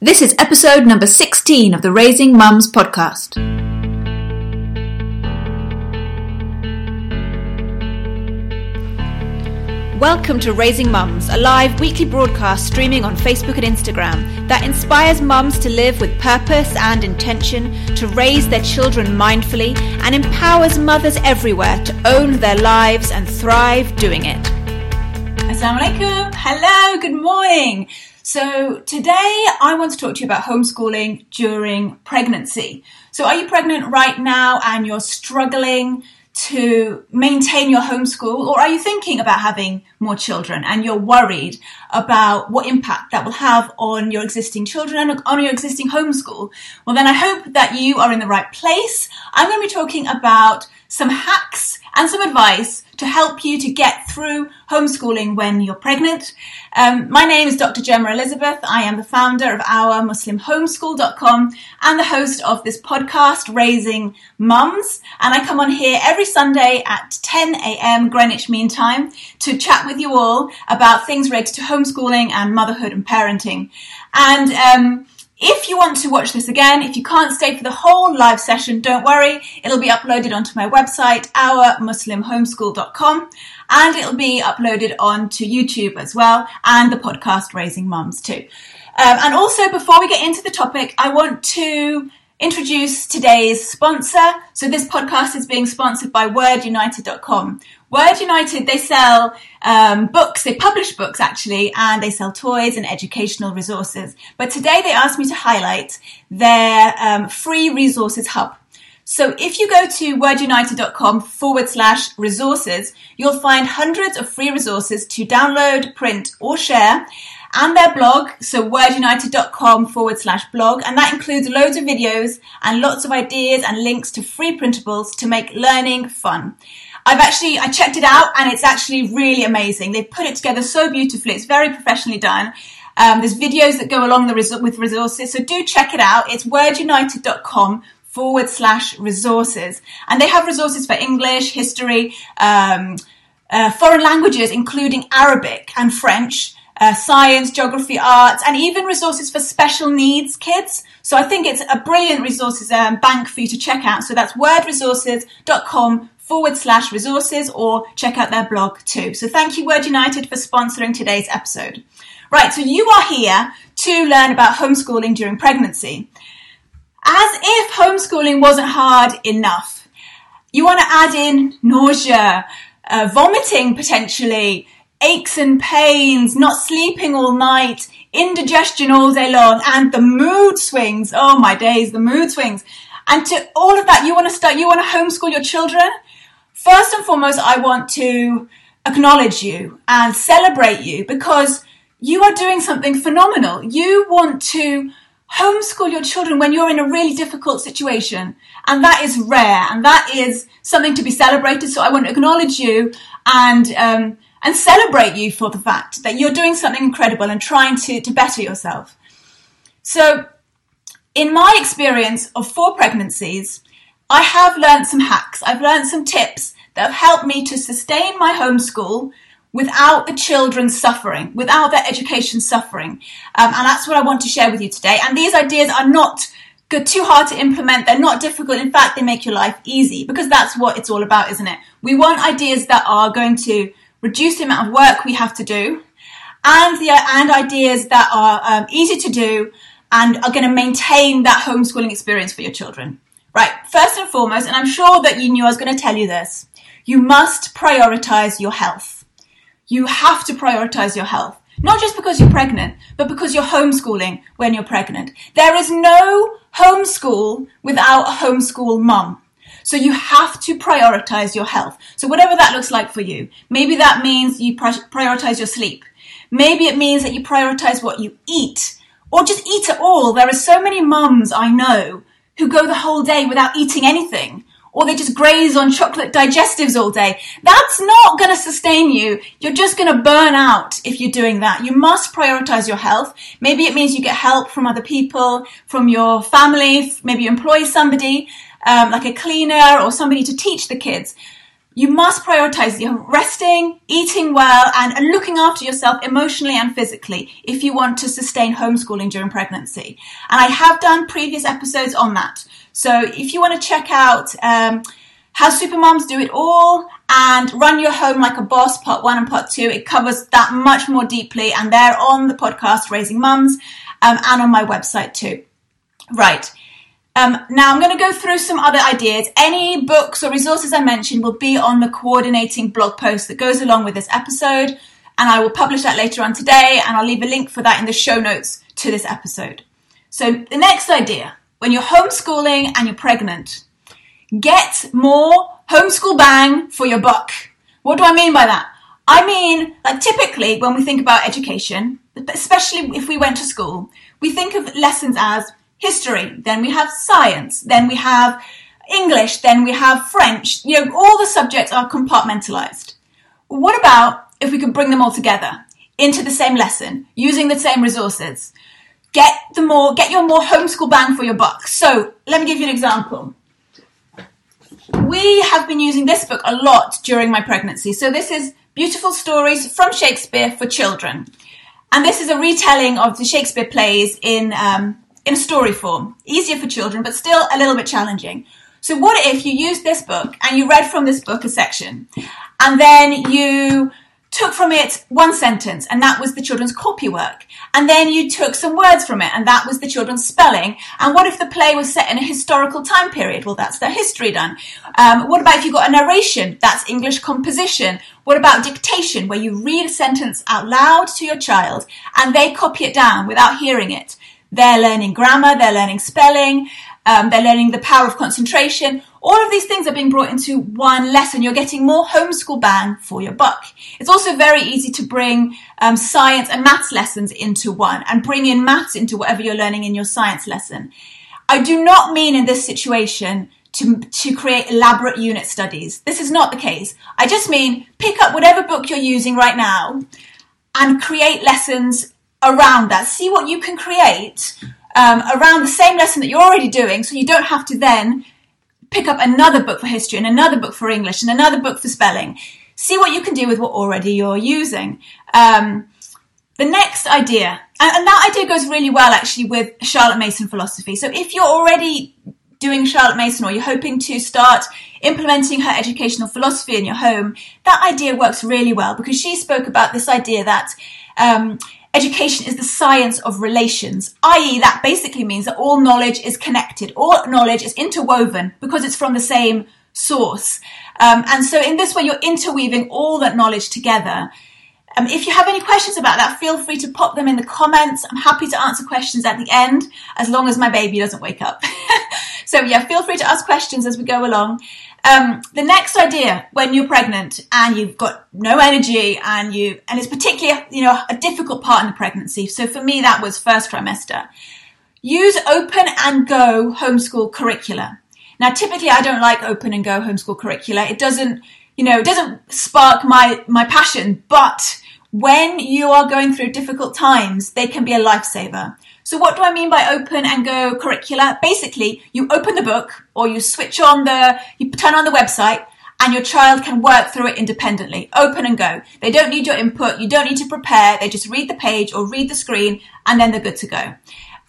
This is episode number 16 of the Raising Mums podcast. Welcome to Raising Mums, a live weekly broadcast streaming on Facebook and Instagram that inspires mums to live with purpose and intention, to raise their children mindfully, and empowers mothers everywhere to own their lives and thrive doing it. Assalamu alaikum. Hello, good morning. So today I want to talk to you about homeschooling during pregnancy. So are you pregnant right now and you're struggling to maintain your homeschool or are you thinking about having more children and you're worried about what impact that will have on your existing children and on your existing homeschool? Well, then I hope that you are in the right place. I'm going to be talking about some hacks and some advice to help you to get through homeschooling when you're pregnant. Um, my name is Dr. Gemma Elizabeth. I am the founder of our MuslimHomeschool.com and the host of this podcast, Raising Mums. And I come on here every Sunday at 10 a.m. Greenwich Mean Time to chat with you all about things related to homeschooling and motherhood and parenting. And um, if you want to watch this again, if you can't stay for the whole live session, don't worry. It'll be uploaded onto my website, ourmuslimhomeschool.com, and it'll be uploaded onto YouTube as well, and the podcast Raising Mums too. Um, and also, before we get into the topic, I want to introduce today's sponsor. So this podcast is being sponsored by WordUnited.com. Word United, they sell um, books, they publish books actually, and they sell toys and educational resources. But today they asked me to highlight their um, free resources hub. So if you go to wordunited.com forward slash resources, you'll find hundreds of free resources to download, print, or share and their blog, so wordunited.com forward slash blog, and that includes loads of videos and lots of ideas and links to free printables to make learning fun. I've actually, I checked it out and it's actually really amazing. They've put it together so beautifully. It's very professionally done. Um, there's videos that go along the res- with resources. So do check it out. It's wordunited.com forward slash resources. And they have resources for English, history, um, uh, foreign languages, including Arabic and French. Uh, science, geography, arts, and even resources for special needs kids. So I think it's a brilliant resources um, bank for you to check out. So that's wordresources.com forward slash resources or check out their blog too. So thank you Word United for sponsoring today's episode. Right, so you are here to learn about homeschooling during pregnancy. As if homeschooling wasn't hard enough, you want to add in nausea, uh, vomiting potentially, aches and pains, not sleeping all night, indigestion all day long, and the mood swings. Oh my days, the mood swings. And to all of that, you want to start, you want to homeschool your children? First and foremost, I want to acknowledge you and celebrate you because you are doing something phenomenal. You want to homeschool your children when you're in a really difficult situation. And that is rare and that is something to be celebrated. So I want to acknowledge you and, um, and celebrate you for the fact that you're doing something incredible and trying to, to better yourself. So in my experience of four pregnancies, I have learned some hacks. I've learned some tips that have helped me to sustain my homeschool without the children suffering, without their education suffering. Um, and that's what I want to share with you today. And these ideas are not good, too hard to implement. They're not difficult. In fact, they make your life easy because that's what it's all about, isn't it? We want ideas that are going to reduce the amount of work we have to do and the, and ideas that are um, easy to do and are going to maintain that homeschooling experience for your children. Right, first and foremost, and I'm sure that you knew I was going to tell you this, you must prioritize your health. You have to prioritize your health. Not just because you're pregnant, but because you're homeschooling when you're pregnant. There is no homeschool without a homeschool mum. So you have to prioritize your health. So whatever that looks like for you, maybe that means you prioritize your sleep. Maybe it means that you prioritize what you eat or just eat at all. There are so many mums I know who go the whole day without eating anything or they just graze on chocolate digestives all day. That's not going to sustain you. You're just going to burn out if you're doing that. You must prioritize your health. Maybe it means you get help from other people, from your family, maybe you employ somebody, um, like a cleaner or somebody to teach the kids. you must prioritize your resting, eating well, and, and, looking after yourself emotionally and physically if you want to sustain homeschooling during pregnancy. And I have done previous episodes on that. So if you want to check out um, how supermoms do it all and run your home like a boss, part one and part two, it covers that much more deeply. And they're on the podcast Raising Mums um, and on my website too. Right. Um, now I'm going to go through some other ideas. Any books or resources I mentioned will be on the coordinating blog post that goes along with this episode, and I will publish that later on today, and I'll leave a link for that in the show notes to this episode. So the next idea, when you're homeschooling and you're pregnant, get more homeschool bang for your buck. What do I mean by that? I mean, like typically when we think about education, especially if we went to school, we think of lessons as history, then we have science, then we have English, then we have French. You know, all the subjects are compartmentalized. What about if we could bring them all together into the same lesson using the same resources? Get the more, get your more homeschool bang for your buck. So let me give you an example. We have been using this book a lot during my pregnancy. So this is Beautiful Stories from Shakespeare for Children. And this is a retelling of the Shakespeare plays in um, in story form. Easier for children, but still a little bit challenging. So what if you used this book and you read from this book a section and then you took from it one sentence and that was the children's copywork. And then you took some words from it and that was the children's spelling. And what if the play was set in a historical time period? Well, that's their history done. Um, what about if you got a narration? That's English composition. What about dictation, where you read a sentence out loud to your child and they copy it down without hearing it? They're learning grammar, they're learning spelling, um, they're learning the power of concentration. All of these things are being brought into one lesson. You're getting more homeschool bang for your buck. It's also very easy to bring um, science and maths lessons into one and bring in maths into whatever you're learning in your science lesson. I do not mean in this situation to, to create elaborate unit studies. This is not the case. I just mean pick up whatever book you're using right now and create lessons around that. See what you can create um, around the same lesson that you're already doing, so you don't have to then pick up another book for history and another book for English and another book for spelling. See what you can do with what already you're using. Um, the next idea, and, that idea goes really well actually with Charlotte Mason philosophy. So if you're already doing Charlotte Mason or you're hoping to start implementing her educational philosophy in your home, that idea works really well because she spoke about this idea that um, education is the science of relations, i.e., that basically means that all knowledge is connected, all knowledge is interwoven because it's from the same source. Um, and so, in this way, you're interweaving all that knowledge together. Um, if you have any questions about that, feel free to pop them in the comments. I'm happy to answer questions at the end, as long as my baby doesn't wake up. so, yeah, feel free to ask questions as we go along. Um, the next idea when you're pregnant and you've got no energy and you, and it's particularly, you know, a difficult part in the pregnancy. So for me, that was first trimester. Use open and go homeschool curricula. Now, typically I don't like open and go homeschool curricula. It doesn't, you know, it doesn't spark my, my passion, but when you are going through difficult times, they can be a lifesaver. So what do I mean by open and go curricula? Basically, you open the book or you switch on the, you turn on the website and your child can work through it independently. Open and go. They don't need your input. You don't need to prepare. They just read the page or read the screen and then they're good to go.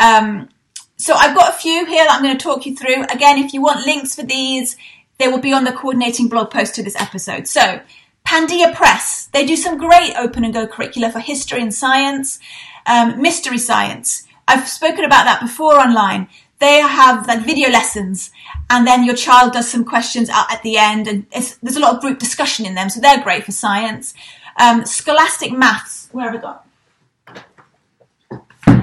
Um, so I've got a few here that I'm going to talk you through. Again, if you want links for these, they will be on the coordinating blog post to this episode. So Pandia Press, they do some great open and go curricula for history and science, um, mystery science. I've spoken about that before online. They have like video lessons and then your child does some questions at the end and there's a lot of group discussion in them. So they're great for science. Um, Scholastic Maths, where have I got?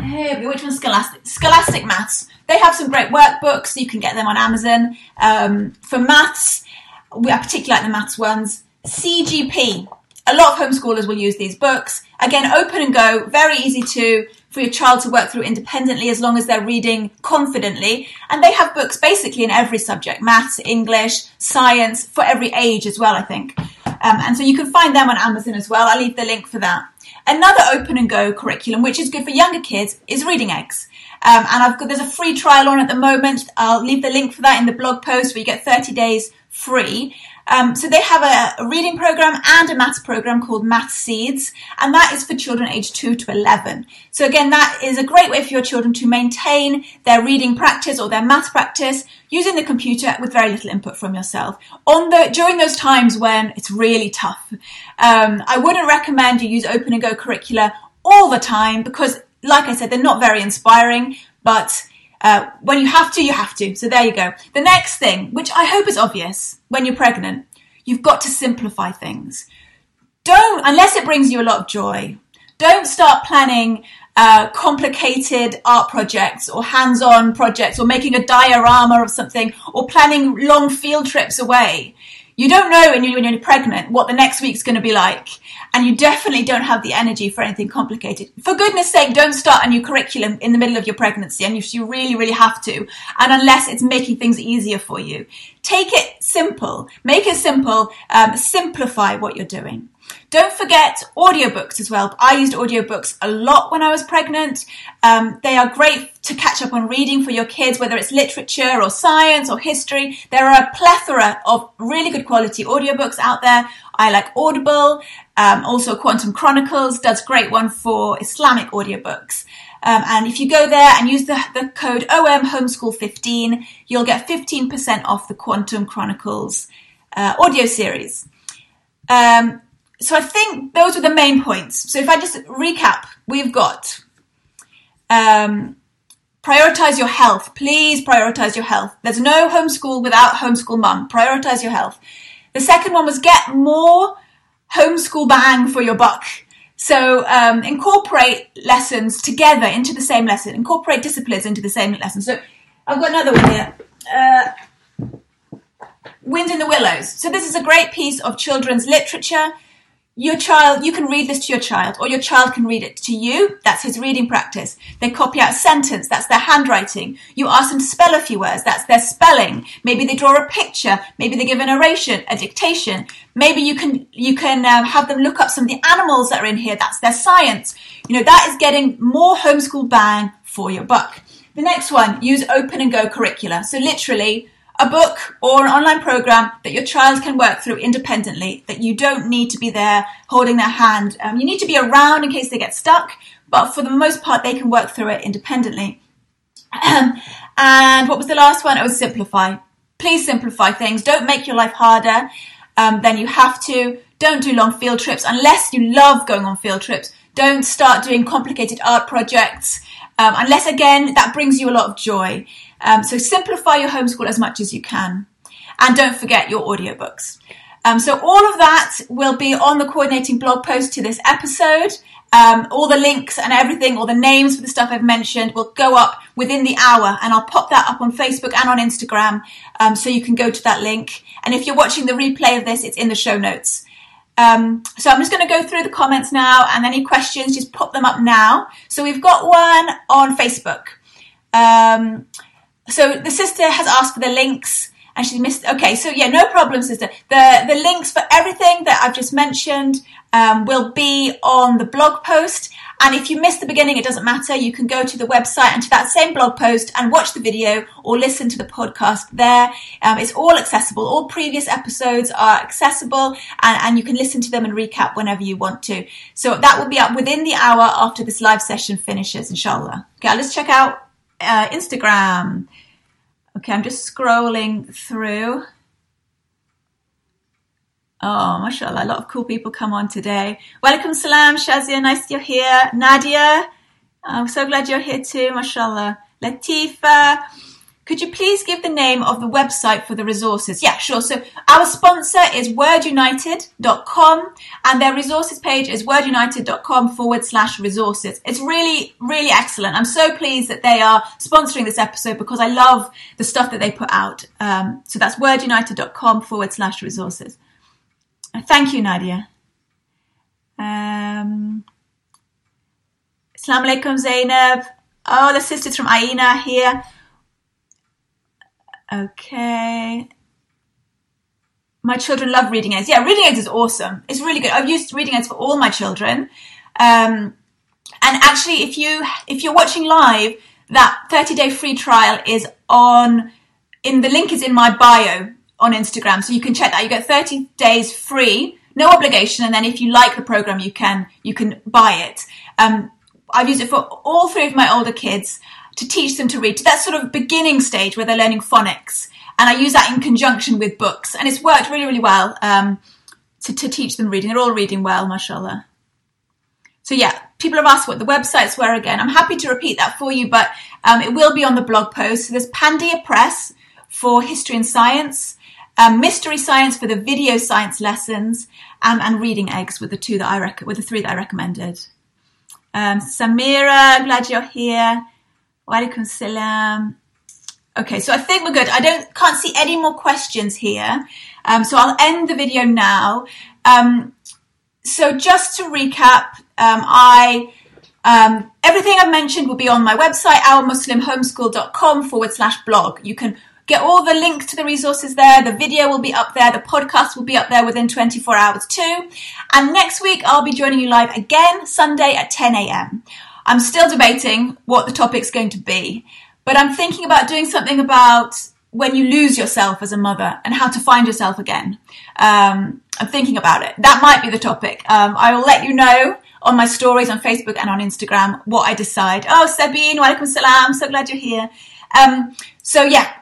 Hey, which one's Scholastic? Scholastic Maths. They have some great workbooks. You can get them on Amazon. Um, for maths, we, I particularly like the maths ones. CGP. A lot of homeschoolers will use these books. Again, open and go, very easy to for your child to work through independently as long as they're reading confidently. And they have books basically in every subject, maths, English, science, for every age as well, I think. Um, and so you can find them on Amazon as well. I'll leave the link for that. Another open and go curriculum, which is good for younger kids, is Reading Eggs. Um, and I've got, there's a free trial on at the moment. I'll leave the link for that in the blog post where you get 30 days free. Um, so they have a, reading program and a maths program called Math Seeds, and that is for children aged 2 to 11. So again, that is a great way for your children to maintain their reading practice or their math practice using the computer with very little input from yourself. On the, during those times when it's really tough, um, I wouldn't recommend you use Open and Go curricula all the time because, like I said, they're not very inspiring, but uh, when you have to, you have to. So there you go. The next thing, which I hope is obvious when you're pregnant, you've got to simplify things. Don't, unless it brings you a lot of joy, don't start planning uh, complicated art projects or hands-on projects or making a diorama of something or planning long field trips away. You don't know when you're, pregnant what the next week's going to be like. And you definitely don't have the energy for anything complicated. For goodness sake, don't start a new curriculum in the middle of your pregnancy. And you really, really have to. And unless it's making things easier for you, take it simple. Make it simple. Um, simplify what you're doing. Don't forget audiobooks as well. I used audiobooks a lot when I was pregnant. Um, they are great to catch up on reading for your kids, whether it's literature or science or history. There are a plethora of really good quality audiobooks out there. I like Audible. Um, also, Quantum Chronicles does great one for Islamic audiobooks. Um, and if you go there and use the, the code OM Homeschool 15, you'll get 15% off the Quantum Chronicles uh, audio series. Um, so I think those were the main points. So if I just recap, we've got um, prioritize your health. Please prioritize your health. There's no homeschool without homeschool mum. Prioritize your health. The second one was get more homeschool bang for your buck. So um, incorporate lessons together into the same lesson. Incorporate disciplines into the same lesson. So I've got another one here. Uh, Wind in the Willows. So this is a great piece of children's literature your child, you can read this to your child, or your child can read it to you. That's his reading practice. They copy out a sentence. That's their handwriting. You ask them to spell a few words. That's their spelling. Maybe they draw a picture. Maybe they give an oration, a dictation. Maybe you can, you can um, have them look up some of the animals that are in here. That's their science. You know, that is getting more homeschool bang for your buck. The next one, use open and go curricula. So literally, a book or an online program that your child can work through independently, that you don't need to be there holding their hand. Um, you need to be around in case they get stuck, but for the most part, they can work through it independently. and what was the last one? It was simplify. Please simplify things. Don't make your life harder um, than you have to. Don't do long field trips unless you love going on field trips. Don't start doing complicated art projects um, unless, again, that brings you a lot of joy. Um, so simplify your homeschool as much as you can. And don't forget your audiobooks. Um, so all of that will be on the coordinating blog post to this episode. Um, all the links and everything, all the names for the stuff I've mentioned will go up within the hour and I'll pop that up on Facebook and on Instagram. Um, so you can go to that link. And if you're watching the replay of this, it's in the show notes. Um, so I'm just going to go through the comments now and any questions, just pop them up now. So we've got one on Facebook. Um, so the sister has asked for the links and she's missed. Okay, so yeah, no problem, sister. The the links for everything that I've just mentioned um, will be on the blog post. And if you missed the beginning, it doesn't matter. You can go to the website and to that same blog post and watch the video or listen to the podcast there. Um, it's all accessible. All previous episodes are accessible and, and you can listen to them and recap whenever you want to. So that will be up within the hour after this live session finishes, inshallah. Okay, let's check out uh, Instagram. Okay, I'm just scrolling through. Oh, mashallah, a lot of cool people come on today. Welcome salam, Shazia, nice you're here. Nadia, I'm so glad you're here too, mashallah. Latifa, could you please give the name of the website for the resources? Yeah, sure. So our sponsor is wordunited.com and their resources page is wordunited.com forward slash resources. It's really, really excellent. I'm so pleased that they are sponsoring this episode because I love the stuff that they put out. Um, so that's wordunited.com forward slash resources. Thank you, Nadia. Um, Assalamu alaikum, Zainab. Oh, the sisters from Aina here. Okay. My children love reading eggs. Yeah, reading eggs is awesome. It's really good. I've used reading eggs for all my children. Um, and actually, if you if you're watching live, that 30 day free trial is on in the link is in my bio on Instagram. So you can check that. You get 30 days free, no obligation. And then if you like the program, you can, you can buy it. Um, I've used it for all three of my older kids to teach them to read to that sort of beginning stage where they're learning phonics. And I use that in conjunction with books and it's worked really, really well, um, to, to teach them reading. They're all reading well, mashallah. So yeah, people have asked what the websites were again. I'm happy to repeat that for you, but um, it will be on the blog post. So there's Pandia Press for history and science, um, mystery science for the video science lessons, um, and reading eggs with the two that I rec- with the three that I recommended. Um, Samira, glad you're here. Walaikum salam. Okay, so I think we're good. I don't can't see any more questions here, um, so I'll end the video now. Um, so just to recap, um, I um, everything I've mentioned will be on my website, ourmuslimhomeschool.com forward slash blog. You can get all the links to the resources there. The video will be up there. The podcast will be up there within 24 hours too. And next week, I'll be joining you live again, Sunday at 10 a.m. I'm still debating what the topic's going to be, but I'm thinking about doing something about when you lose yourself as a mother and how to find yourself again. Um, I'm thinking about it. That might be the topic. Um, I will let you know on my stories on Facebook and on Instagram what I decide. Oh, Sabine, walaikum salam. So glad you're here. Um, so yeah.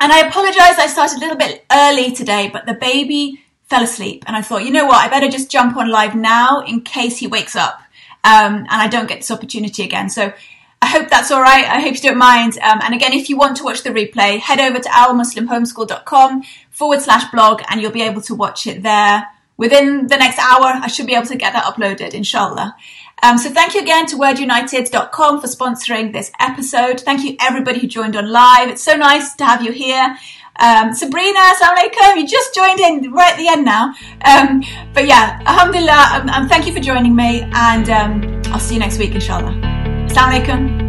And I apologize. I started a little bit early today, but the baby fell asleep and I thought, you know what? I better just jump on live now in case he wakes up. Um, and I don't get this opportunity again. So I hope that's all right. I hope you don't mind. Um, and again, if you want to watch the replay, head over to ourmuslimhomeschool.com forward slash blog and you'll be able to watch it there. Within the next hour, I should be able to get that uploaded, inshallah. Um, so thank you again to wordunited.com for sponsoring this episode. Thank you everybody who joined on live. It's so nice to have you here. Um, Sabrina, assalamu alaikum. You just joined in right at the end now. Um, but yeah, alhamdulillah. Um, um, thank you for joining me and um, I'll see you next week, inshallah. Assalamu alaikum.